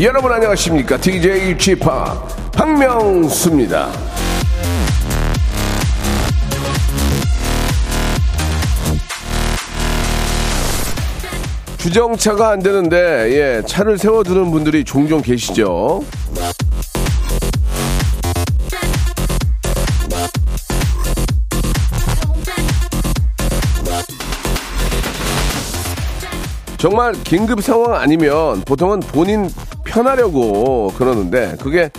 여러분 안녕하십니까? DJ p 박명수입니다. 주정차가 안 되는데 예, 차를 세워두는 분들이 종종 계시죠 정말 긴급 상황 아니면 보통은 본인 편하려고 그러는데 그게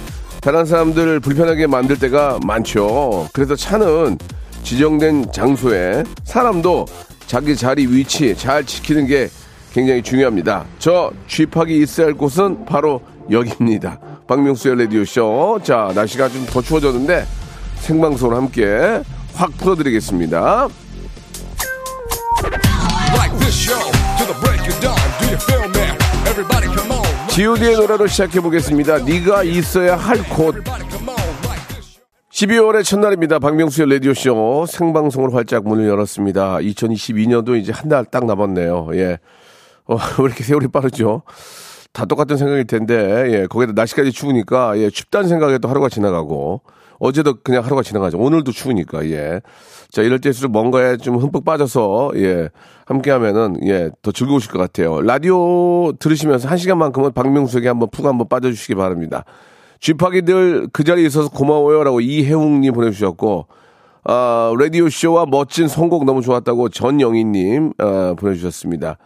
다른 사람들 불편하게 만들 때가 많죠. 그래서 차는 지정된 장소에 사람도 자기 자리 위치 잘 지키는 게 굉장히 중요합니다. 저 쥐팍이 있어야 할 곳은 바로 여기입니다. 박명수의 라디오쇼. 자, 날씨가 좀 더 추워졌는데 생방송을 함께 확 풀어드리겠습니다. Like G.O.D의 노래로 시작해 보겠습니다. 네가 있어야 할 곳. Everybody come on. Like this. 12월의 첫날입니다. 박명수의 라디오쇼 생방송을 활짝 문을 열었습니다. 2022년도 이제 한 달 딱 남았네요. 예. 어, 왜 이렇게 세월이 빠르죠? 다 똑같은 생각일 텐데, 예. 거기다 날씨까지 추우니까, 예. 춥다는 생각에 또 하루가 지나가고, 어제도 그냥 하루가 지나가죠. 오늘도 추우니까, 예. 자, 이럴 때일수록 뭔가에 좀 흠뻑 빠져서, 예. 함께 하면은, 예. 더 즐거우실 것 같아요. 라디오 들으시면서 한 시간만큼은 박명수에게 한번 푹 한번 빠져주시기 바랍니다. 쥐파기들 그 자리에 있어서 고마워요라고 이혜웅님 보내주셨고, 아, 라디오쇼와 멋진 선곡 너무 좋았다고 전영희님, 아, 보내주셨습니다.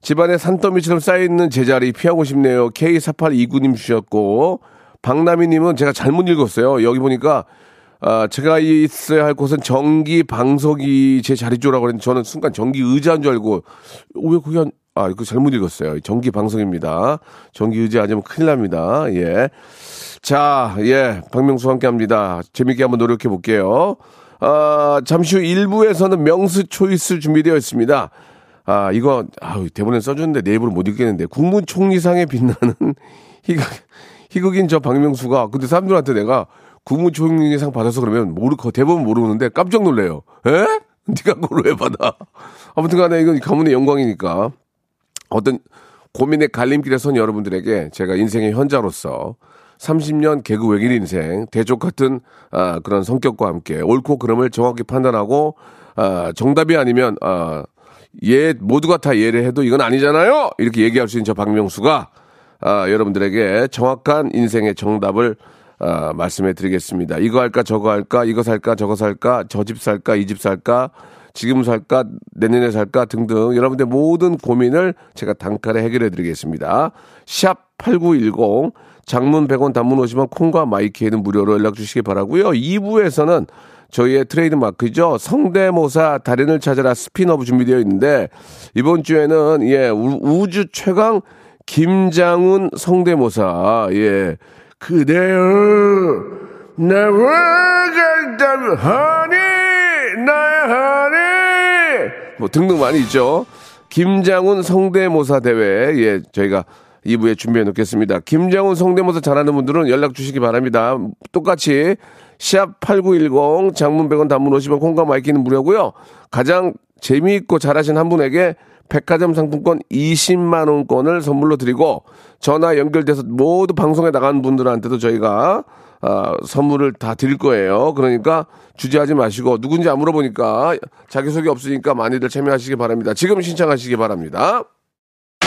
집안에 산더미처럼 쌓여있는 제자리 피하고 싶네요. K4829님 주셨고, 박나미님은 제가 잘못 읽었어요. 여기 보니까, 아, 제가 있어야 할 곳은 전기 방석이 제 자리조라고 그랬는데 저는 순간 전기 의자인 줄 알고, 왜 그게 한, 아, 이거 잘못 읽었어요. 전기 방석입니다. 전기 의자 아니면 큰일 납니다. 예. 자, 예, 박명수와 함께 합니다. 재밌게 한번 노력해 볼게요. 아, 잠시 후 1부에서는 명수 초이스 준비되어 있습니다. 아, 이거, 아우, 대본에 써줬는데 내 입으로 못 읽겠는데. 국무총리상에 빛나는 희극, 희극인 저 박명수가, 근데 사람들한테 내가 국무총리상 받아서 그러면 모르, 거 대부분 모르는데 깜짝 놀래요. 에? 네가 그걸 왜 받아? 아무튼 간에 이건 가문의 영광이니까. 어떤 고민의 갈림길에 선 여러분들에게 제가 인생의 현자로서 30년 개그 외길 인생, 대족 같은 아, 그런 성격과 함께 옳고 그름을 정확히 판단하고 아, 정답이 아니면 아, 예 모두가 다 예를 해도 이건 아니잖아요. 이렇게 얘기할 수 있는 저 박명수가 아, 여러분들에게 정확한 인생의 정답을 아, 말씀해 드리겠습니다. 이거 할까 저거 할까 이거 살까 저거 살까 저 집 살까 이 집 살까 지금 살까 내년에 살까 등등 여러분들 모든 고민을 제가 단칼에 해결해 드리겠습니다. 샵 8910 장문 100원 단문 오시면 콩과 my K에는 무료로 연락 주시기 바라고요. 2부에서는 저희의 트레이드 마크죠. 성대모사 달인을 찾아라 스피너브 준비되어 있는데 이번 주에는 예 우- 우주 최강 김장훈 성대모사 예 그대여 나와 같다면 honey 나의 honey 뭐 등등 많이 있죠. 김장훈 성대모사 대회 예 저희가 2부에 준비해 놓겠습니다. 김장훈 성대모사 잘하는 분들은 연락 주시기 바랍니다. 똑같이 샵 8910 장문 100원 단문 50원 콩과 my K는 무료고요. 가장 재미있고 잘하신 한 분에게 백화점 상품권 20만 원권을 선물로 드리고 전화 연결돼서 모두 방송에 나가는 분들한테도 저희가 아, 선물을 다 드릴 거예요. 그러니까 주저하지 마시고 누군지 안 물어보니까 자기소개 없으니까 많이들 참여하시기 바랍니다. 지금 신청하시기 바랍니다.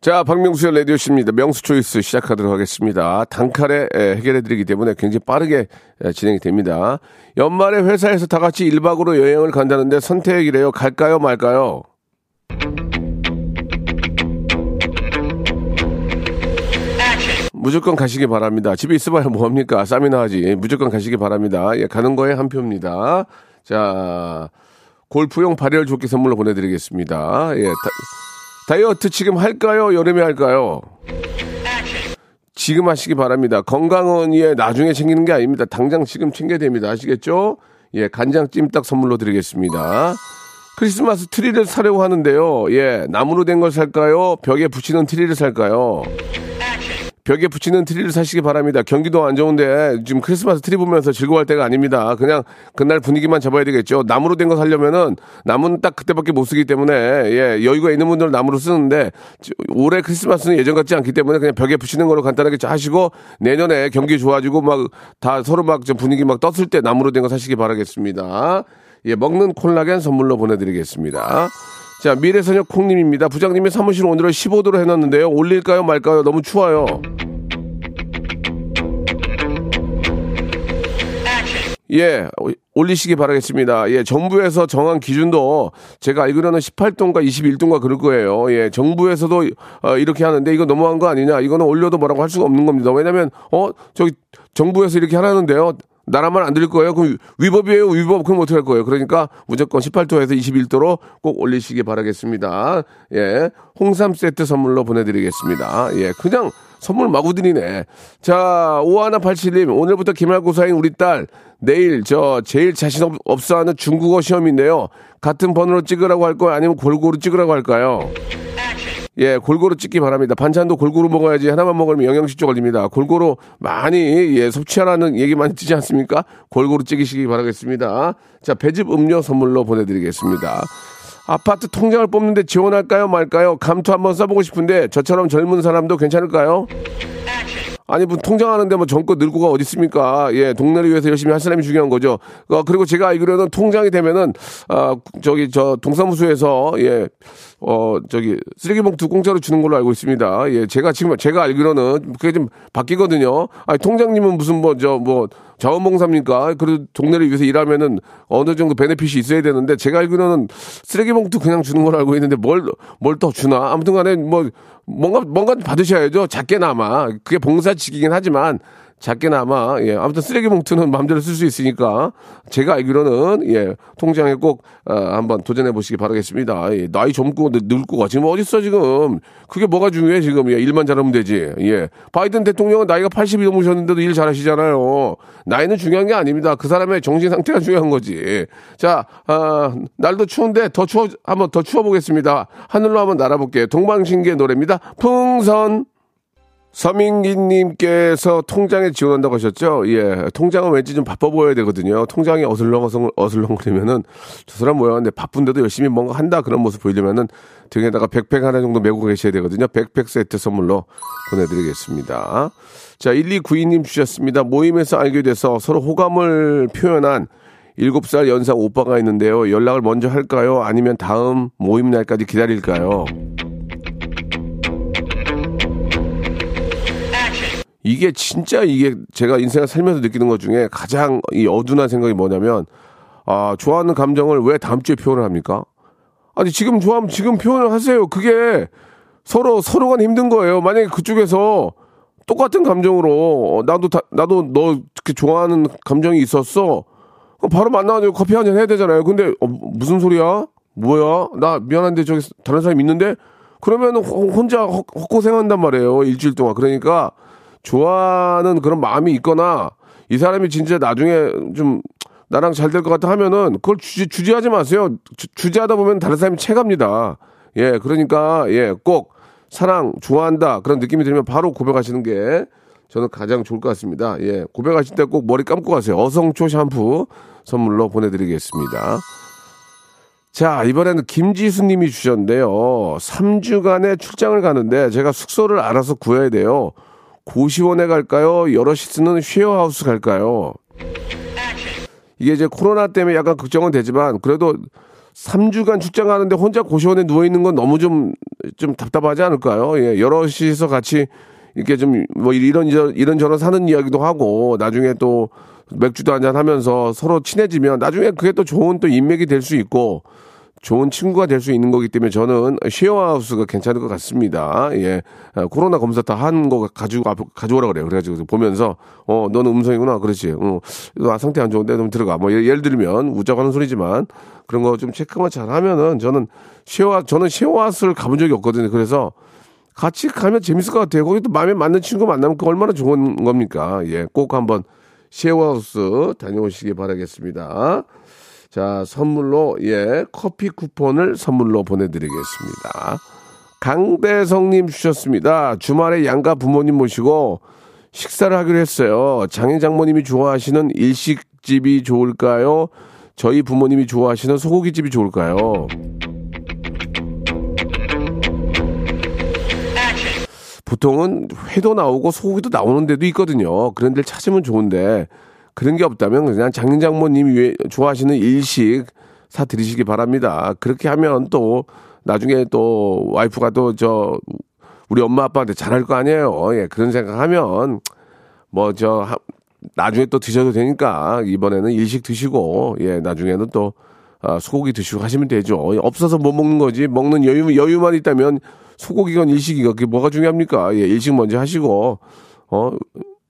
자, 박명수의 라디오씨입니다. 명수 초이스 시작하도록 하겠습니다. 단칼에 에, 해결해드리기 때문에 굉장히 빠르게 에, 진행이 됩니다. 연말에 회사에서 다 같이 1박으로 여행을 간다는데 선택이래요. 갈까요, 말까요? 무조건 가시기 바랍니다. 집에 있어봐야 뭐합니까? 쌈이나 하지. 무조건 가시기 바랍니다. 예, 가는 거에 한 표입니다. 자, 골프용 발열 조끼 선물로 보내드리겠습니다. 예, 다, 이어트 지금 할까요? 여름에 할까요? 지금 하시기 바랍니다. 건강은 예, 나중에 챙기는 게 아닙니다. 당장 지금 챙겨야 됩니다. 아시겠죠? 예, 간장 찜닭 선물로 드리겠습니다. 크리스마스 트리를 사려고 하는데요. 예, 나무로 된 걸 살까요? 벽에 붙이는 트리를 살까요? 벽에 붙이는 트리를 사시기 바랍니다. 경기도 안 좋은데 지금 크리스마스 트리 보면서 즐거워할 때가 아닙니다. 그냥 그날 분위기만 잡아야 되겠죠. 나무로 된거 살려면은 나무는 딱 그때밖에 못 쓰기 때문에 예, 여유가 있는 분들은 나무로 쓰는데 올해 크리스마스는 예전 같지 않기 때문에 그냥 벽에 붙이는 걸로 간단하게 하시고 내년에 경기 좋아지고 막 다 서로 막 분위기 막 떴을 때 나무로 된 거 사시기 바라겠습니다. 예, 먹는 콜라겐 선물로 보내드리겠습니다. 자, 미래소녀 콩님입니다. 부장님이 사무실 오늘은 15도로 해놨는데요. 올릴까요, 말까요? 너무 추워요. 예, 올리시기 바라겠습니다. 예, 정부에서 정한 기준도 제가 알기로는 18도인가 21도인가 그럴 거예요. 예, 정부에서도 어, 이렇게 하는데 이거 너무한 거 아니냐? 이거는 올려도 뭐라고 할 수가 없는 겁니다. 왜냐면, 어, 저기 정부에서 이렇게 하라는데요. 나라만 안 들릴 거예요. 그럼 위법이에요, 위법. 그럼 어떻게 할 거예요? 그러니까 무조건 18도에서 21도로 꼭 올리시기 바라겠습니다. 예. 홍삼 세트 선물로 보내드리겠습니다. 예. 그냥 선물 마구 드리네. 자, 5187님, 오늘부터 기말고사인 우리 딸, 내일 저 제일 자신 없, 없어 하는 중국어 시험인데요. 같은 번호로 찍으라고 할 거예요? 아니면 골고루 찍으라고 할까요? 예, 골고루 찍기 바랍니다. 반찬도 골고루 먹어야지 하나만 먹으면 영양실조 걸립니다. 골고루 많이 예, 섭취하라는 얘기 많이 뜨지 않습니까? 골고루 찍으시기 바라겠습니다. 자, 배즙 음료 선물로 보내드리겠습니다. 아파트 통장을 뽑는데 지원할까요 말까요? 감투 한번 써보고 싶은데 저처럼 젊은 사람도 괜찮을까요? 아니 뭐 통장하는데 뭐 전껏 늙고가 어디 있습니까? 예, 동네를 위해서 열심히 할 사람이 중요한 거죠. 어, 그리고 제가 알기로는 통장이 되면은 아 저기 저 동사무소에서 예. 어 저기 쓰레기 봉투 공짜로 주는 걸로 알고 있습니다. 예, 제가 지금 제가 알기로는 그게 좀 바뀌거든요. 아니 통장님은 무슨 뭐 저뭐 뭐 자원봉사입니까? 그래도 동네를 위해서 일하면은 어느 정도 베네핏이 있어야 되는데 제가 알기로는 쓰레기 봉투 그냥 주는 걸로 알고 있는데 뭘 뭘 더 주나? 아무튼간에 뭐 뭔가 뭔가 받으셔야죠. 작게나마 그게 봉사직이긴 하지만 작게나마 예 아무튼 쓰레기 봉투는 마음대로 쓸 수 있으니까 제가 알기로는 예 통장에 꼭 어, 한번 도전해 보시기 바라겠습니다. 예, 나이 젊고 늙고가 지금 어디 있어 지금 그게 뭐가 중요해 지금 예, 일만 잘하면 되지. 예 바이든 대통령은 나이가 80이 넘으셨는데도 일 잘하시잖아요. 나이는 중요한 게 아닙니다. 그 사람의 정신 상태가 중요한 거지. 자 아, 날도 추운데 더 추워 한번 더 추워 보겠습니다. 하늘로 한번 날아볼게요. 동방신기의 노래입니다. 풍선. 서민기님께서 통장에 지원한다고 하셨죠? 예. 통장은 왠지 좀 바빠 보여야 되거든요. 통장이 어슬렁어슬, 어슬렁거리면은 저 사람. 근데 바쁜데도 열심히 뭔가 한다 그런 모습 보이려면은 등에다가 백팩 하나 정도 메고 계셔야 되거든요. 백팩 세트 선물로 보내드리겠습니다. 자, 1292님 주셨습니다. 모임에서 알게 돼서 서로 호감을 표현한 7살 연상 오빠가 있는데요. 연락을 먼저 할까요? 아니면 다음 모임 날까지 기다릴까요? 이게 진짜 이게 제가 인생을 살면서 느끼는 것 중에 가장 이 어둔한 생각이 뭐냐면 아 좋아하는 감정을 왜 다음 주에 표현을 합니까? 아니 지금 좋아하면 지금 표현을 하세요. 그게 서로 서로 간 힘든 거예요. 만약에 그쪽에서 똑같은 감정으로 어, 나도 다, 나도 너 좋아하는 감정이 있었어. 바로 만나가지고 커피 한 잔 해야 되잖아요. 근데 어, 무슨 소리야? 뭐야? 나 미안한데 저기 다른 사람 있는데 그러면 혼자 헛 고생한단 말이에요. 일주일 동안. 그러니까 좋아하는 그런 마음이 있거나 이 사람이 진짜 나중에 좀 나랑 잘 될 것 같다 하면은 그걸 주지, 주지하지 마세요. 주, 지하다 보면 다른 사람이 채갑니다. 예, 그러니까 예, 꼭 사랑 좋아한다 그런 느낌이 들면 바로 고백하시는 게 저는 가장 좋을 것 같습니다. 예, 고백하실 때 꼭 머리 감고 가세요. 어성초 샴푸 선물로 보내드리겠습니다. 자, 이번에는 김지수 님이 주셨는데요. 3주간의 출장을 가는데 제가 숙소를 알아서 구해야 돼요. 고시원에 갈까요? 여럿이 쓰는 쉐어하우스 갈까요? 이게 이제 코로나 때문에 약간 걱정은 되지만 그래도 3주간 출장 가는데 혼자 고시원에 누워 있는 건 너무 좀, 좀 답답하지 않을까요? 예, 여럿이서 같이 이렇게 좀 뭐 이런, 이런 저런 사는 이야기도 하고 나중에 또 맥주도 한잔 하면서 서로 친해지면 나중에 그게 또 좋은 또 인맥이 될 수 있고 좋은 친구가 될 수 있는 거기 때문에 저는 쉐어하우스가 괜찮을 것 같습니다. 예. 아, 코로나 검사 다 한 거 가지고, 앞- 가져오라 그래요. 그래가지고 보면서, 어, 너는 음성이구나. 그렇지. 어, 아, 상태 안 좋은데 좀 들어가. 뭐, 예를, 예를 들면, 우자고 하는 소리지만, 그런 거 좀 체크만 잘 하면은, 저는 쉐어, 저는 쉐어하우스를 가본 적이 없거든요. 그래서, 같이 가면 재밌을 것 같아요. 거기 또 마음에 맞는 친구 만나면 그 얼마나 좋은 겁니까? 예, 꼭 한번 쉐어하우스 다녀오시기 바라겠습니다. 자, 선물로, 예, 커피 쿠폰을 선물로 보내드리겠습니다. 강대성님 주셨습니다. 주말에 양가 부모님 모시고 식사를 하기로 했어요. 장인 장모님이 좋아하시는 일식집이 좋을까요? 저희 부모님이 좋아하시는 소고기집이 좋을까요? 보통은 회도 나오고 소고기도 나오는 데도 있거든요. 그런 데를 찾으면 좋은데 그런 게 없다면 그냥 장인 장모님이 왜- 좋아하시는 일식 사 드리시기 바랍니다. 그렇게 하면 또 나중에 또 와이프가 또 저 우리 엄마 아빠한테 잘할 거 아니에요. 예, 그런 생각하면 뭐 저 나중에 또 드셔도 되니까 이번에는 일식 드시고 예, 나중에는 또 아, 소고기 드시고 하시면 되죠. 없어서 못 먹는 거지. 먹는 여유 여유만 있다면 소고기건 일식이건 그게 뭐가 중요합니까? 예, 일식 먼저 하시고 어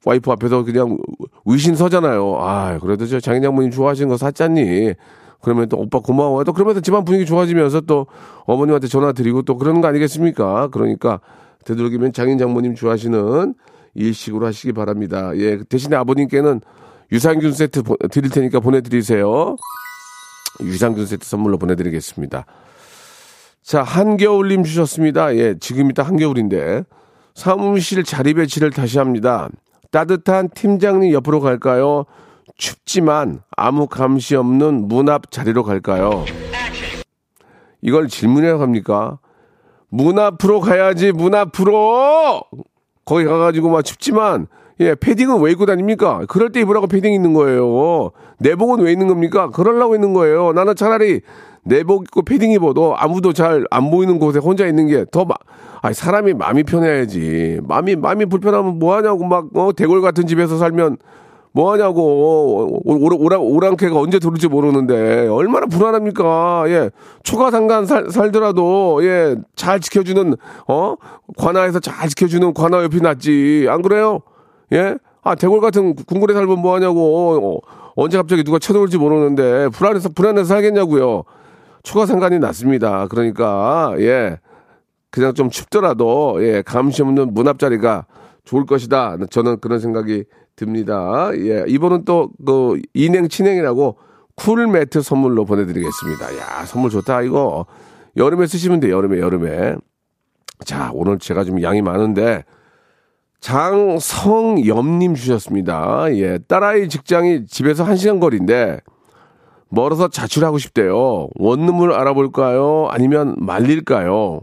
와이프 앞에서 그냥 의신 서잖아요. 아, 그래도 저 장인 장모님 좋아하시는 거 샀잖니. 그러면 또 오빠 고마워요. 또 그러면서 집안 분위기 좋아지면서 또 어머님한테 전화 드리고 또 그러는 거 아니겠습니까? 그러니까 되도록이면 장인 장모님 좋아하시는 일식으로 하시기 바랍니다. 예, 대신에 아버님께는 유산균 세트 보- 드릴 테니까 보내드리세요. 유산균 세트 선물로 보내드리겠습니다. 자, 한겨울님 주셨습니다. 예, 지금 이따 한겨울인데. 사무실 자리 배치를 다시 합니다. 따뜻한 팀장님 옆으로 갈까요? 춥지만 아무 감시 없는 문 앞 자리로 갈까요? 이걸 질문이라고 합니까? 문 앞으로 가야지, 문 앞으로! 거기 가가지고 막 춥지만, 예, 패딩은 왜 입고 다닙니까? 그럴 때 입으라고 패딩 있는 거예요. 내복은 왜 있는 겁니까? 그러려고 있는 거예요. 나는 차라리 내복 입고 패딩 입어도 아무도 잘 안 보이는 곳에 혼자 있는 게 더, 마, 아니, 사람이 마음이 편해야지. 마음이, 마음이 불편하면 뭐 하냐고 막, 어, 대골 같은 집에서 살면 뭐 하냐고. 오- 오- 오랑, 오랑캐가 언제 들어올지 모르는데. 얼마나 불안합니까? 예. 초가 상간 살, 살더라도, 예. 잘 지켜주는, 어? 관아에서 잘 지켜주는 관아 옆이 낫지. 안 그래요? 예? 아, 대골 같은 궁궐에 살면 뭐 하냐고. 어, 언제 갑자기 누가 쳐들어올지 모르는데. 불안해서, 불안해서 살겠냐고요. 초가상간이 낫습니다. 그러니까, 예. 그냥 좀 춥더라도, 예. 감시 없는 문 앞자리가 좋을 것이다. 저는 그런 생각이 듭니다. 예. 이번은 또, 그, 인행 친행이라고 쿨 매트 선물로 보내드리겠습니다. 야, 선물 좋다, 이거. 여름에 쓰시면 돼요, 여름에, 여름에. 자, 오늘 제가 좀 양이 많은데, 장성염님 주셨습니다. 예. 딸아이 직장이 집에서 한 시간 거리인데, 멀어서 자출하고 싶대요. 원룸을 알아볼까요? 아니면 말릴까요?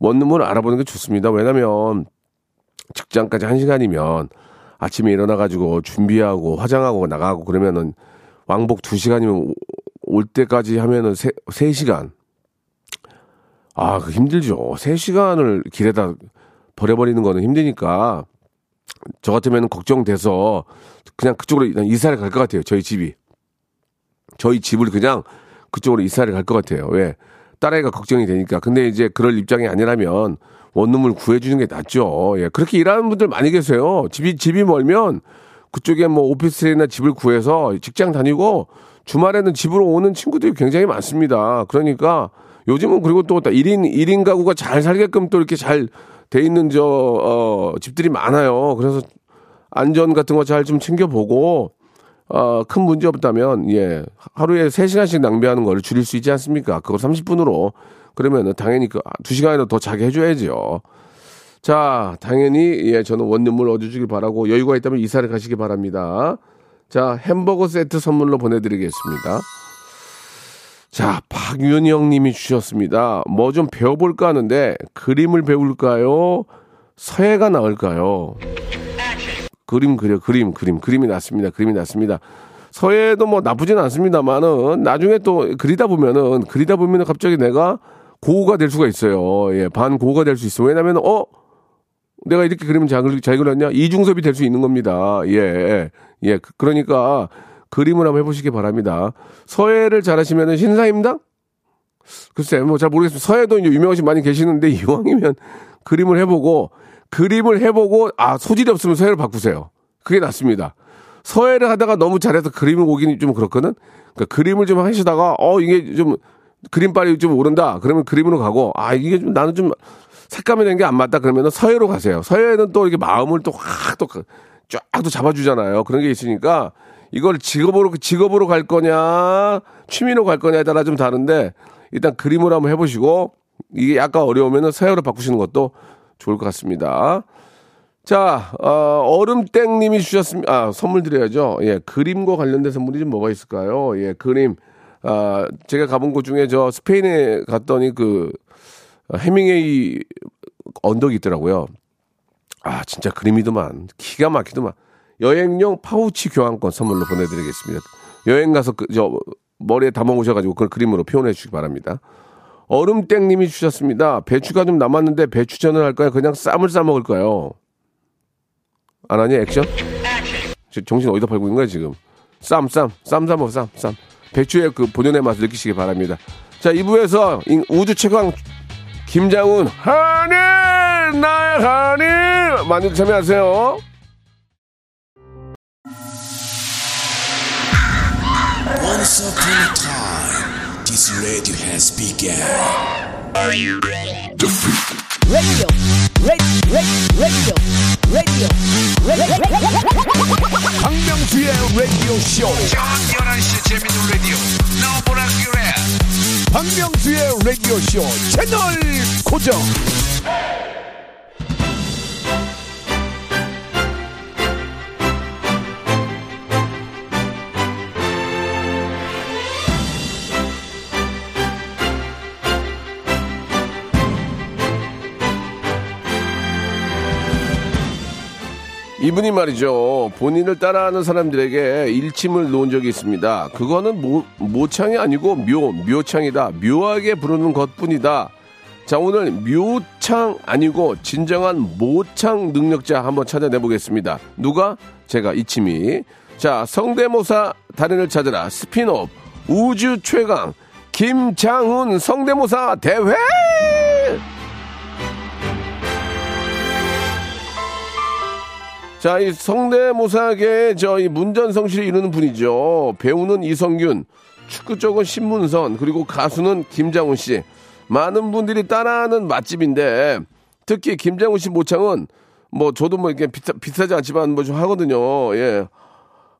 원룸을 알아보는 게 좋습니다. 왜냐면, 직장까지 한 시간이면 아침에 일어나가지고 준비하고 화장하고 나가고 그러면은 왕복 두 시간이면 올 때까지 하면은 세, 세 시간. 아, 그 힘들죠. 세 시간을 길에다 버려버리는 거는 힘드니까 저 같으면 걱정돼서 그냥 그쪽으로 이사를 갈 것 같아요. 저희 집이. 저희 집을 그냥 그쪽으로 이사를 갈 것 같아요. 왜? 딸아이가 걱정이 되니까. 근데 이제 그럴 입장이 아니라면 원룸을 구해주는 게 낫죠. 예. 그렇게 일하는 분들 많이 계세요. 집이, 집이 멀면 그쪽에 뭐 오피스나 집을 구해서 직장 다니고 주말에는 집으로 오는 친구들이 굉장히 많습니다. 그러니까 요즘은 그리고 또 1인, 1인 가구가 잘 살게끔 또 이렇게 잘 돼 있는 저, 어, 집들이 많아요. 그래서 안전 같은 거 잘 좀 챙겨보고 어, 큰 문제 없다면, 예, 하루에 3시간씩 낭비하는 걸 줄일 수 있지 않습니까? 그걸 30분으로. 그러면은 당연히 그 2시간이라도 더 자게 해줘야죠. 자, 당연히, 예, 저는 원룸을 얻어주길 바라고 여유가 있다면 이사를 가시기 바랍니다. 자, 햄버거 세트 선물로 보내드리겠습니다. 자, 박윤영 님이 주셨습니다. 뭐 좀 배워볼까 하는데, 그림을 배울까요? 서예가 나을까요? 그림 그려 그림 그림. 그림이 낫습니다. 그림이 낫습니다. 서예도 뭐 나쁘진 않습니다만은 나중에 또 그리다 보면은 그리다 보면은 갑자기 내가 고우가 될 수가 있어요. 예 반 고우가 될 수 있어. 왜냐면 어? 내가 이렇게 그리면 잘, 잘 그렸냐? 이중섭이 될 수 있는 겁니다. 예예. 예, 그- 그러니까 그림을 한번 해보시기 바랍니다. 서예를 잘하시면 신사임당? 글쎄, 뭐 잘 모르겠습니다. 서예도 이제 유명하신 많이 계시는데 이왕이면 그림을 해보고 그림을 해보고 아 소질이 없으면 서예를 바꾸세요. 그게 낫습니다. 서예를 하다가 너무 잘해서 그림을 오기는 좀 그렇거든. 그러니까 그림을 좀 하시다가 어 이게 좀 그림빨이 좀 오른다. 그러면 그림으로 가고 아 이게 좀 나는 좀 색감이 된 게 안 맞다. 그러면 서예로 가세요. 서예는 또 이렇게 마음을 또 확 또 쫙 또 잡아주잖아요. 그런 게 있으니까 이걸 직업으로 직업으로 갈 거냐 취미로 갈 거냐에 따라 좀 다른데 일단 그림으로 한번 해보시고 이게 약간 어려우면 서예로 바꾸시는 것도 좋을 것 같습니다. 자, 어, 얼음땡님이 주셨습니다. 아, 선물 드려야죠. 예, 그림과 관련된 선물이 좀 뭐가 있을까요? 예, 그림. 아, 제가 가본 곳 중에 저 스페인에 갔더니 그 해밍웨이 언덕이 있더라고요. 아, 진짜 그림이더만. 기가 막히더만. 여행용 파우치 교환권 선물로 보내드리겠습니다. 여행 가서 그, 저, 머리에 담아 오셔가지고 그걸 그림으로 표현해 주시기 바랍니다. 얼음땡님이 주셨습니다. 배추가 좀 남았는데 배추전을 할까요? 그냥 쌈을 싸 먹을까요? 안 하니 액션? 저 정신 어디다 팔고 있는 거야 지금? 쌈, 쌈, 쌈, 쌈, 쌈, 쌈. 배추의 그 본연의 맛을 느끼시기 바랍니다. 자, 2부에서 우주 최강 김장훈, 하니! 나의 하니! 많이 참여하세요. Once upon a time, this radio has begun. radio, radio, radio, radio, 박명수의 라디오 쇼. 저녁 11시 재밌는 라디오 너보라 그래 박명수의 라디오 쇼 채널 고정. 이분이 말이죠. 본인을 따라하는 사람들에게 일침을 놓은 적이 있습니다. 그거는 모, 모창이 아니고 묘, 묘창이다. 묘하게 부르는 것 뿐이다. 자, 오늘 묘창 아니고 진정한 모창 능력자 한번 찾아내 보겠습니다. 누가? 제가 이침이. 자, 성대모사 달인을 찾으라. 스피노 우주 최강 김장훈 성대모사 대회! 자, 이 성대모사계의 저이 문전성시를 이루는 분이죠. 배우는 이성균, 축구 쪽은 신문선, 그리고 가수는 김장훈 씨. 많은 분들이 따라하는 맛집인데, 특히 김장훈 씨 모창은 뭐 저도 뭐 이렇게 비싸, 비싸지 않지만 뭐 좀 하거든요. 예.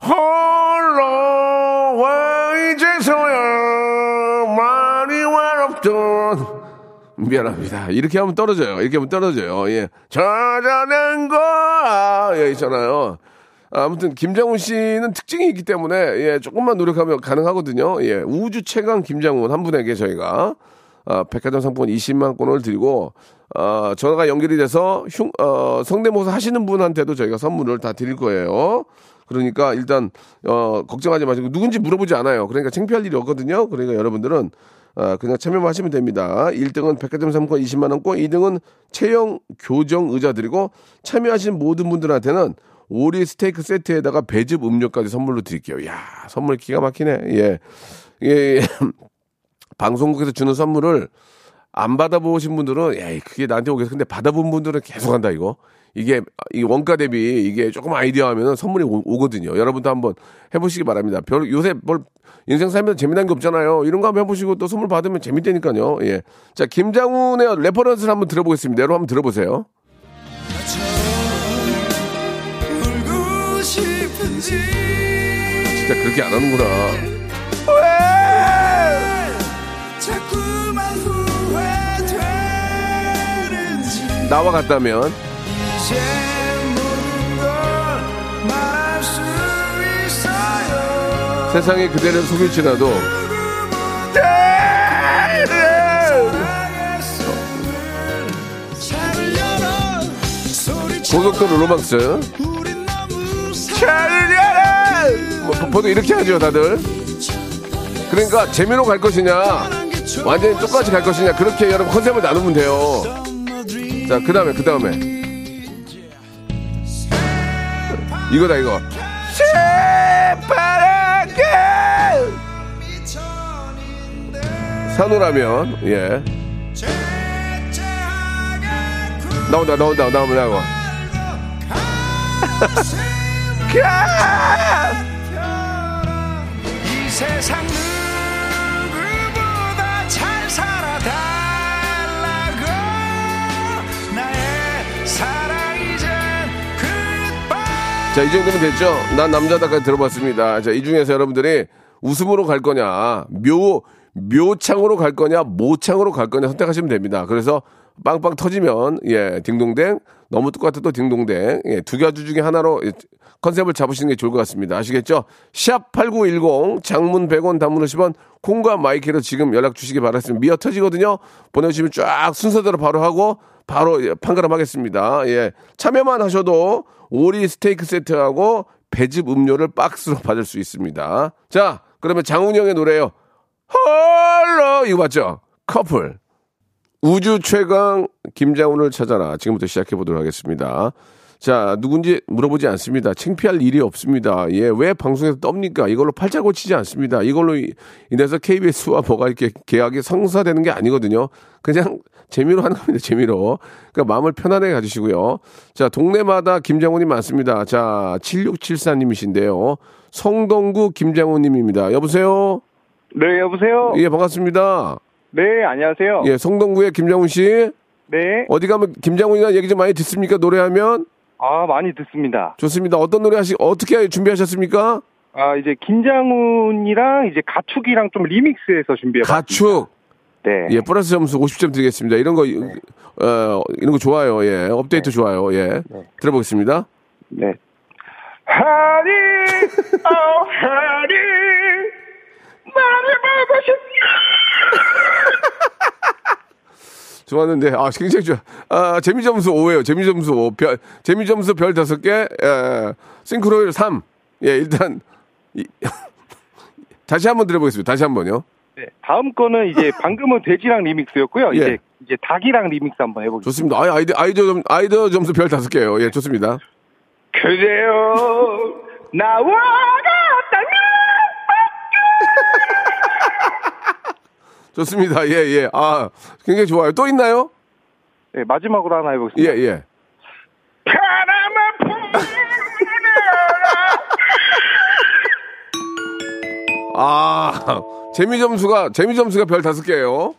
홀로 와 이제서야 많이 외롭던 미안합니다. 이렇게 하면 떨어져요. 이렇게 하면 떨어져요. 예. 찾아낸 거, 예, 있잖아요. 아무튼, 김장훈 씨는 특징이 있기 때문에, 예, 조금만 노력하면 가능하거든요. 예, 우주 최강 김장훈 한 분에게 저희가, 아, 백화점 상품권 20만 권을 드리고, 아, 전화가 연결이 돼서, 흉, 어, 성대모사 하시는 분한테도 저희가 선물을 다 드릴 거예요. 그러니까 일단, 어, 걱정하지 마시고, 누군지 물어보지 않아요. 그러니까 창피할 일이 없거든요. 그러니까 여러분들은, 아, 그냥 참여만 하시면 됩니다. 1등은 백화점 상품권 20만 원권, 2등은 체형 교정 의자 드리고, 참여하신 모든 분들한테는 오리 스테이크 세트에다가 배즙 음료까지 선물로 드릴게요. 야 선물 기가 막히네. 예. 예, 방송국에서 주는 선물을 안 받아보신 분들은, 야 그게 나한테 오겠어. 근데 받아본 분들은 계속 한다, 이거. 이게, 이 원가 대비 이게 조금 아이디어 하면 선물이 오, 거든요 여러분도 한번 해보시기 바랍니다. 별, 요새 뭘, 인생 살면서 재미난 게 없잖아요. 이런 거 한번 해보시고 또 선물 받으면 재밌다니까요. 예. 자, 김장훈의 reference를 한번 들어보겠습니다. 여러분 한번 들어보세요. 진짜 그렇게 안 하는구나. 나와 같다면 세상이 그대를 속일지라도 고속도로 로망스. 뭐, 보- 보통 이렇게 하죠 다들. 그러니까 재미로 갈 것이냐 완전히 똑같이 갈 것이냐 그렇게 여러분 컨셉을 나누면 돼요. 자그 다음에 그 다음에 이거다 이거. 새파랗게! 산호라면 예. 나온다 나온다 나온다 나온다 자, 이 정도면 됐죠? 난 남자다까지 들어봤습니다. 자, 이 중에서 여러분들이 웃음으로 갈 거냐, 묘, 묘창으로 갈 거냐, 모창으로 갈 거냐 선택하시면 됩니다. 그래서 빵빵 터지면, 예, 딩동댕, 너무 똑같아도 딩동댕, 예, 두 가지 중에 하나로 예, 컨셉을 잡으시는 게 좋을 것 같습니다. 아시겠죠? 샵8910, 장문 100원, 단문 50원, 콩과 마이크로 지금 연락 주시기 바랍니다. 미어 터지거든요? 보내주시면 쫙 순서대로 바로 하고, 바로 예, 판가름 하겠습니다. 예. 참여만 하셔도 오리 스테이크 세트하고 배즙 음료를 박스로 받을 수 있습니다. 자, 그러면 장훈영의 노래요. 헐러! 이거 맞죠? 커플. 우주 최강 김장훈을 찾아라. 지금부터 시작해 보도록 하겠습니다. 자, 누군지 물어보지 않습니다. 창피할 일이 없습니다. 예, 왜 방송에서 떱니까? 이걸로 팔자 고치지 않습니다. 이걸로 이- 인해서 KBS와 뭐가 이렇게 계약이 성사되는 게 아니거든요. 그냥 재미로 하는 겁니다. 재미로. 그러니까 마음을 편안하게 가지시고요. 자, 동네마다 김장훈이 많습니다. 자, 7674님이신데요. 성동구 김장훈님입니다. 여보세요? 네, 여보세요? 예, 반갑습니다. 네, 안녕하세요. 예, 성동구의 김장훈 씨. 네. 어디 가면 김장훈이나 얘기 좀 많이 듣습니까? 노래하면? 아, 많이 듣습니다. 좋습니다. 어떤 노래 하시, 어떻게 준비하셨습니까? 아, 이제 김장훈이랑 이제 가축이랑 좀 리믹스해서 준비해봤습니다. 가축. 네. 예, 플러스 점수 50점 드리겠습니다. 이런 거, 어, 이런 거 좋아요. 예, 업데이트 좋아요. 예. 들어보겠습니다. 네. honey, 어, honey, 나를 보고 싶 좋았는데, 아, 굉장히 좋아. 아, 재미점수 5예요. 재미점수 5. 별, 재미점수 별 5개, 예, 싱크로율 3. 예, 일단, 이, 다시 한번 들어보겠습니다. 다시 한 번요. 네. 다음 거는 이제 방금은 돼지랑 remix였고요. 예. 이제 이제 닭이랑 리믹스 한번 해보겠습니다. 좋습니다. 아, 아이디, 아이디어, 점, 아이디어 점수 별 5개요. 예, 좋습니다. 그대여 나와 같다면 좋습니다. 예, 예. 아, 굉장히 좋아요. 또 있나요? 네, 마지막으로 하나 예, 해보겠습니다. 예. 바람아 아, 재미 점수가, 재미 점수가 별 다섯 개예요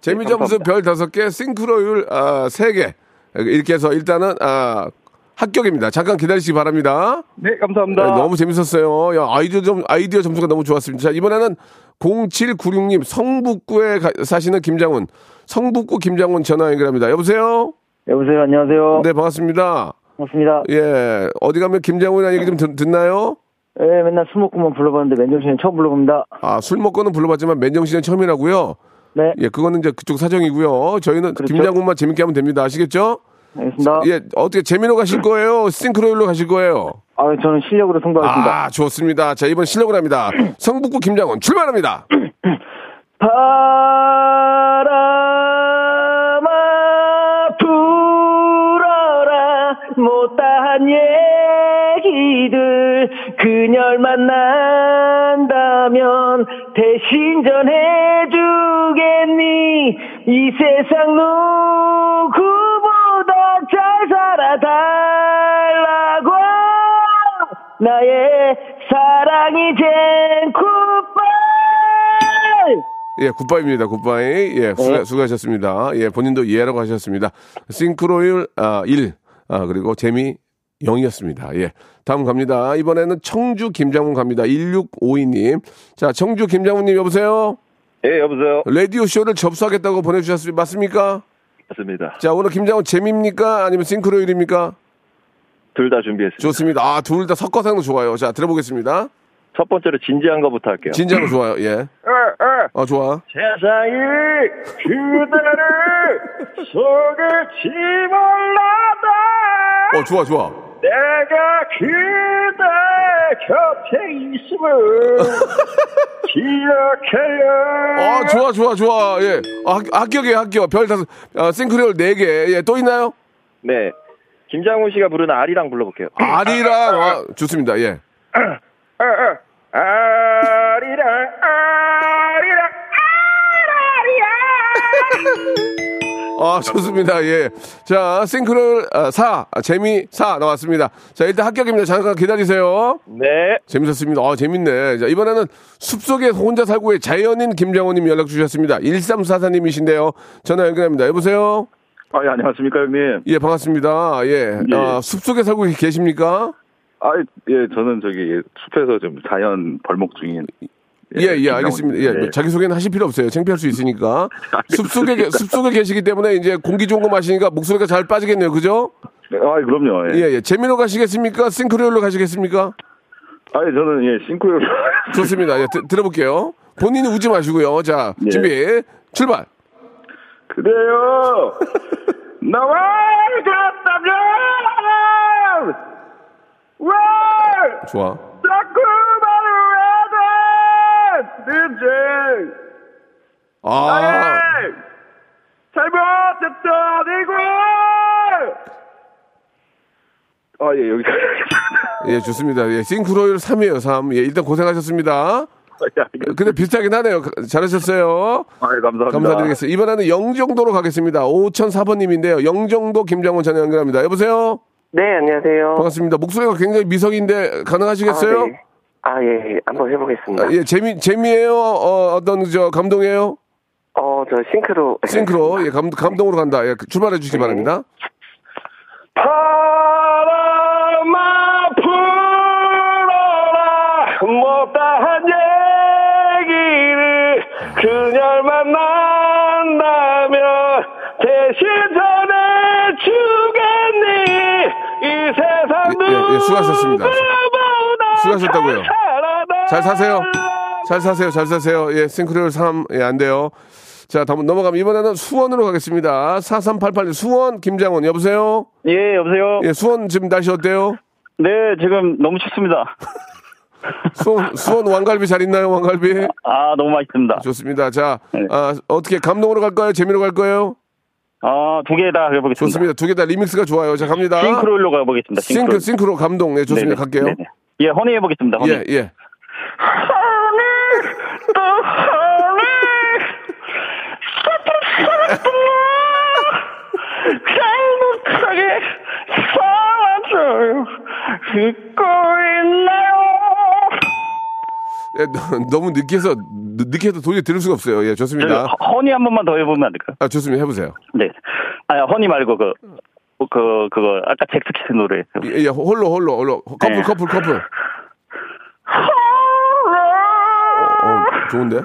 재미 네, 점수. 별 다섯 개 싱크로율, 아, 세 개. 이렇게 해서 일단은, 아, 합격입니다. 잠깐 기다리시기 바랍니다. 네, 감사합니다. 네, 너무 재밌었어요. 야, 아이디어 점, 아이디어 점수가 너무 좋았습니다. 자, 이번에는 0796님 성북구에 가- 사시는 김장훈. 성북구 김장훈 전화 연결합니다. 여보세요? 여보세요, 안녕하세요. 네, 반갑습니다. 반갑습니다. 예, 어디 가면 김장훈이라는 얘기 좀 듣, 듣나요? 예, 맨날 술 먹고만 불러봤는데 맨정신에 처음 불러봅니다. 아, 술 먹고는 불러봤지만 맨정신은 처음이라고요? 네, 예, 그거는 이제 그쪽 사정이고요. 저희는 그렇죠. 김장훈만 재밌게 하면 됩니다. 아시겠죠? 알겠습니다. 예, 어떻게 재미로 가실 거예요? 싱크로율로 가실 거예요? 아, 저는 실력으로 승부하겠습니다. 아, 좋습니다. 자, 이번 실력을 합니다. 성북구 김장훈 출발합니다. 바 못다한 얘기들 그녀를 만난다면 대신 전해주겠니 이 세상 누구보다 잘 살아달라고 나의 사랑이 젠 굿바이 예, 굿바입니다. 굿바이. 예, 수고, 수고하셨습니다. 예, 본인도 예라고 하셨습니다. 싱크로율, 아, 1. 아, 그리고 재미 0이었습니다. 예. 다음 갑니다. 이번에는 청주 김장훈 갑니다. 1652님. 자, 청주 김장훈님 여보세요? 예, 여보세요. 라디오쇼를 접수하겠다고 보내주셨습니다. 맞습니까? 맞습니다. 자, 오늘 김장훈 재미입니까? 아니면 싱크로율입니까? 둘 다 준비했습니다. 좋습니다. 아, 둘 다 섞어서 하는 거 좋아요. 자, 들어보겠습니다. 첫 번째로 진지한 거부터 할게요. 진짜로 좋아요. 예. 어, 좋아. 세상이 그대를 속을지 몰라도 어, 좋아, 좋아. 내가 그대 곁에 있음을 기억해요. 어, 좋아, 좋아, 좋아. 예. 아, 합- 합격이에요, 합격. 별 다섯, 아, 싱크로율 네 개. 예, 또 있나요? 네. 김장훈 씨가 부르는 아리랑 불러볼게요. 아리랑, 아, 좋습니다. 예. 아리랑 아리랑 아, 좋습니다. 예. 자, 싱크로율 아, 4, 아, 재미 4 나왔습니다. 자, 일단 합격입니다. 잠깐 기다리세요. 네. 재밌었습니다. 아, 재밌네. 자, 이번에는 숲속에 혼자 살고 의 자연인 김장호님 연락 주셨습니다. 1344님이신데요. 전화 연결합니다. 여보세요? 아, 예, 안녕하십니까, 형님. 예, 반갑습니다. 예. 예. 아, 숲속에 살고 계십니까? 아, 예, 저는 저기 숲에서 좀 자연 벌목 중인. 예, 예, 알겠습니다. 예, 뭐 자기소개는 하실 필요 없어요. 창피할 수 있으니까. 숲속에, 계- 숲속에 계시기 때문에 이제 공기 좋은 거 마시니까 목소리가 잘 빠지겠네요. 그죠? 아, 그럼요. 예. 예, 예. 재미로 가시겠습니까? 싱크로율로 가시겠습니까? 아, 예, 저는 예, 싱크로. 좋습니다. 예, 드- 들어볼게요. 본인이 우지 마시고요. 자, 예. 준비, 출발. 그래요. 나와 갔다면 왜 좋아. 돼? 아, 잘못했다니고. 아, 예, 여기. 예, 좋습니다. 예, 싱크로율 3이에요, 3. 예, 일단 고생하셨습니다. 근데 비슷하긴 하네요. 가- 잘하셨어요. 아, 예, 감사합니다. 감사드리겠습니다. 이번에는 영정도로 가겠습니다. 5004번님인데요. 영정도 김장훈 전화 연결합니다. 여보세요? 네, 안녕하세요. 반갑습니다. 목소리가 굉장히 미성인데 가능하시겠어요? 아, 네. 아, 예, 한번 해보겠습니다. 아, 예, 재미, 재미예요 어, 어떤, 저, 감동이에요? 어, 저 싱크로. 싱크로. 예, 감, 감동으로 간다. 예, 출발해 주시기 바랍니다. 바람아 불어라 못다한 얘기를 그녀를 만난다면 대신 전해주겠니 이 세상 예, 예, 예, 수고하셨습니다. 수고하셨다고요. 잘 사세요. 잘 사세요. 잘 사세요. 예, 싱크로율 3. 예, 안 돼요. 자, 다음 넘어가면 이번에는 수원으로 가겠습니다. 4388 수원 김장원 여보세요? 예 여보세요 예, 수원 지금 날씨 어때요? 네 지금 너무 춥습니다 수원, 수원 왕갈비 잘 있나요, 왕갈비? 아 너무 맛있습니다 좋습니다. 자, 네. 아, 어떻게 감동으로 갈까요? 재미로 갈 거예요? 아 두 개 다 해보겠습니다 좋습니다. 두 개 다 리믹스가 좋아요. 자, 갑니다. 싱크로율로 가보겠습니다 싱크, 싱크로 감동. 네, 좋습니다. 네네. 갈게요. 네네. 예, 허니 해보겠습니다. 허니. 예, 예. 또 허니. 행복하게 살아줘요. 듣고 있나요? 예, 너- 너무 느끼해서, 느- 느끼해서 도저히 들을 수가 없어요. 예, 좋습니다. 저 허니 한 번만 더 해보면 안 될까요? 아, 좋습니다. 해보세요. 네. 아니, 허니 말고 그, 그, 그거, 아까 잭스키스 노래. 예, 예, 홀로, 홀로, 홀로. 커플, 네. 커플, 커플. 어, 좋은데?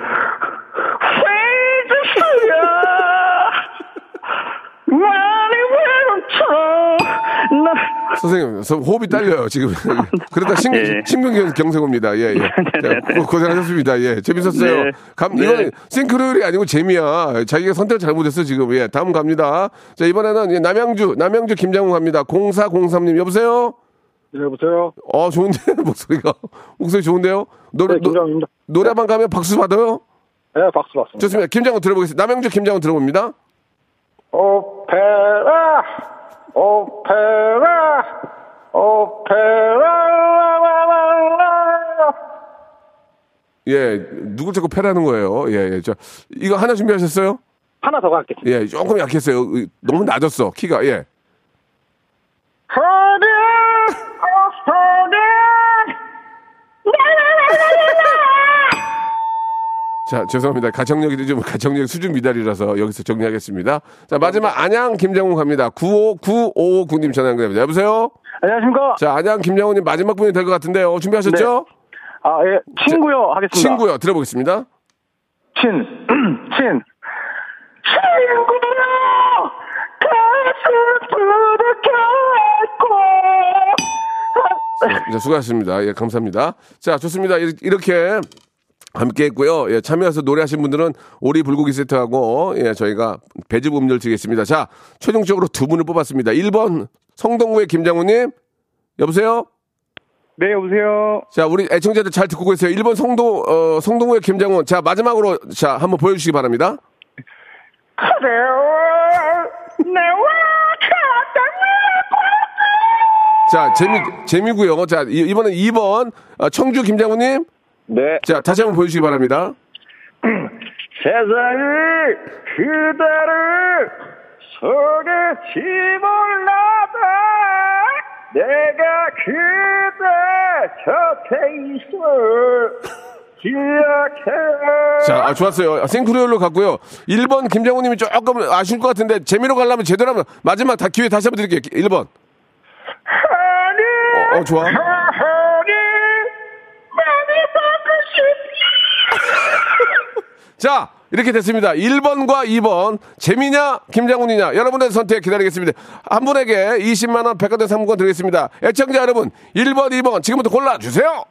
선생님, 저 호흡이 딸려요, 지금. 그러다 신, 예. 신경 경색 옵니다. 예, 예. 자, 고- 고생하셨습니다. 예, 재밌었어요. 네. 감, 네. 이거는 싱크로율이 아니고 재미야. 자기가 선택을 잘못했어, 지금. 예, 다음 갑니다. 자, 이번에는 예, 남양주, 남양주 김장훈 갑니다. 0403님, 여보세요? 네, 여보세요? 어, 좋은데? 목소리가. 목소리 좋은데요? 노래, 네, 김장훈입니다. 노, 노래방 가면 박수 받아요? 네, 박수 받습니다. 좋습니다. 김장훈 들어보겠습니다. 남양주 김장훈 들어봅니다. 오페라, 오페라, 오페라, 예, 누굴 자꾸 패라는 거예요. 예, 예. 저, 이거 하나 준비하셨어요? 하나 더 갈겠습니다. 예, 조금 약했어요. 의- 너무 낮았어, 키가. 예. 허니, 허니, 자, 죄송합니다. 가정력이 좀, 가정력 수준 미달이라서 여기서 정리하겠습니다. 자, 마지막 안양 김장훈 갑니다. 95959님 전화 연결합니다. 여보세요? 안녕하십니까? 자, 안양 김장훈님 마지막 분이 될 것 같은데요. 준비하셨죠? 아, 예, 친구요, 하겠습니다. 친구요. 들어보겠습니다. 친, 친. 친구들아, 가슴 부르게 자, 수고하셨습니다. 예, 감사합니다. 자, 좋습니다. 이- 이렇게 함께 했고요. 예, 참여해서 노래하신 분들은 오리 불고기 세트하고, 예, 저희가 배즙 음료를 드리겠습니다. 자, 최종적으로 두 분을 뽑았습니다. 1번 성동구의 김장훈님. 여보세요? 네, 여보세요. 자, 우리 애청자들 잘 듣고 계세요. 1번 성동, 어, 성동구의 김장훈. 자, 마지막으로, 자, 한번 보여주시기 바랍니다. 그래요, 내와 자, 재미, 재미고요 자, 이- 이번엔 2번, 어, 청주 김장훈님. 네. 자, 다시 한번 보여주시기 바랍니다. 세상이 그대를 속일지 몰라도 내가 그대 곁에 있어 기억해 자, 아, 좋았어요. 싱크로율로 갔고요. 1번 김장훈님이 조금 아쉬울 것 같은데 재미로 가려면 제대로 하면 마지막 다 기회 다시 한번 드릴게요. 1번. 어, 어, 좋아. 자, 이렇게 됐습니다. 1번과 2번. 재미냐, 김장훈이냐. 여러분의 선택 기다리겠습니다. 한 분에게 20만원 백화점 상품권 드리겠습니다. 애청자 여러분, 1번, 2번. 지금부터 골라주세요.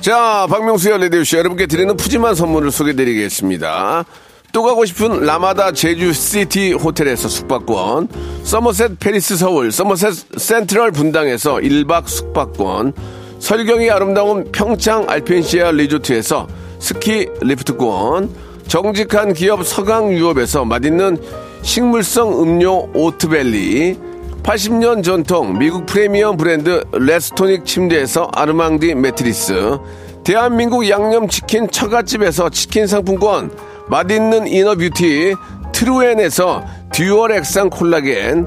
자, 박명수의 라디오쇼 여러분께 드리는 푸짐한 선물을 소개드리겠습니다. 또 가고 싶은 라마다 제주 시티 호텔에서 숙박권, 서머셋 팰리스 서울, 서머셋 센트럴 분당에서 1박 숙박권, 설경이 아름다운 평창 알펜시아 리조트에서 스키 리프트권, 정직한 기업 서강유업에서 맛있는 식물성 음료 오트벨리, 80년 전통 미국 프리미엄 브랜드 레스토닉 침대에서 아르망디 매트리스, 대한민국 양념치킨 처갓집에서 치킨 상품권, 맛있는 inner beauty 트루엔에서 dual 액상 콜라겐,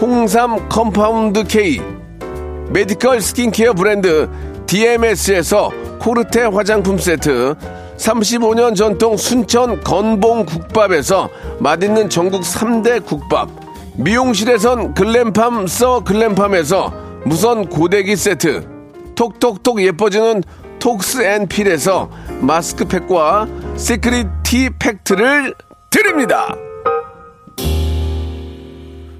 홍삼 compound K, 메디컬 스킨케어 브랜드 DMS에서 코르테 화장품 세트, 35년 전통 순천 건봉 국밥에서 맛있는 전국 3대 국밥, 미용실에선 글램팜 써 글램팜에서 무선 고데기 세트, 톡톡톡 예뻐지는 톡스앤필에서 마스크팩과 시크릿 티 팩트를 드립니다.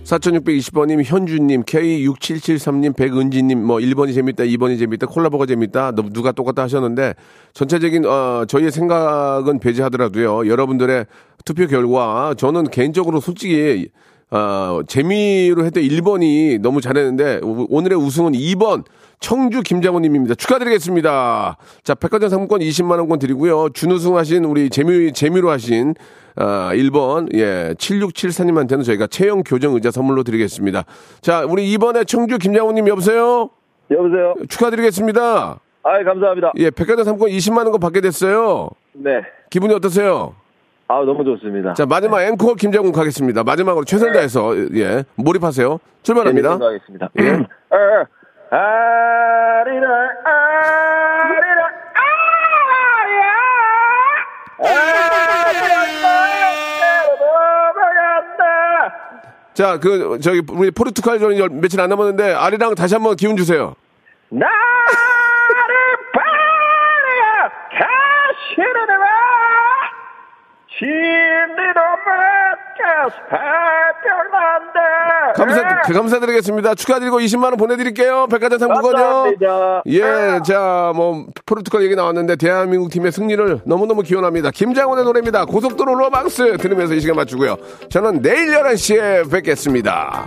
4620번님, 현주님, K6773님, 백은지님, 뭐, 1번이 재밌다, 2번이 재밌다, 콜라보가 재밌다, 너- 누가 똑같다 하셨는데, 전체적인, 어, 저희의 생각은 배제하더라도요, 여러분들의 투표 결과, 저는 개인적으로 솔직히, 어, 재미로 했던 1번이 너무 잘했는데, 오- 오늘의 우승은 2번, 청주 김장호님입니다. 축하드리겠습니다. 자, 백화점 상품권 20만원권 드리고요. 준우승 하신 우리 재미, 재미로 하신, 아, 1번, 예, 7674님한테는 저희가 체형 교정 의자 선물로 드리겠습니다. 자, 우리 이번에 청주 김장호님 여보세요? 여보세요. 축하드리겠습니다. 아이 감사합니다. 예, 백화점 상품권 20만원권 받게 됐어요. 네. 기분이 어떠세요? 아 너무 좋습니다. 자, 마지막 앵커 김장훈 가겠습니다. 마지막으로 최선을 다해서, 예, 몰입하세요. 출발합니다. 하겠습니다. 예. 아리라 아리라 아리라 자, 그, 저기, 우리 포르투갈전이 열- 며칠 안 남았는데, 아리랑 다시 한번 기운 주세요. 나를 바라야 가시는라 진리로 맞가서 발병난다 감사, 그 감사드리겠습니다. 축하드리고 20만 원 보내드릴게요. 백화점 상품권요. 감사합니다. 예, 자, 뭐, 포르투갈 얘기 나왔는데, 대한민국 팀의 승리를 너무너무 기원합니다. 김장훈의 노래입니다. 고속도로 로망스 들으면서 이 시간 맞추고요. 저는 내일 11시에 뵙겠습니다.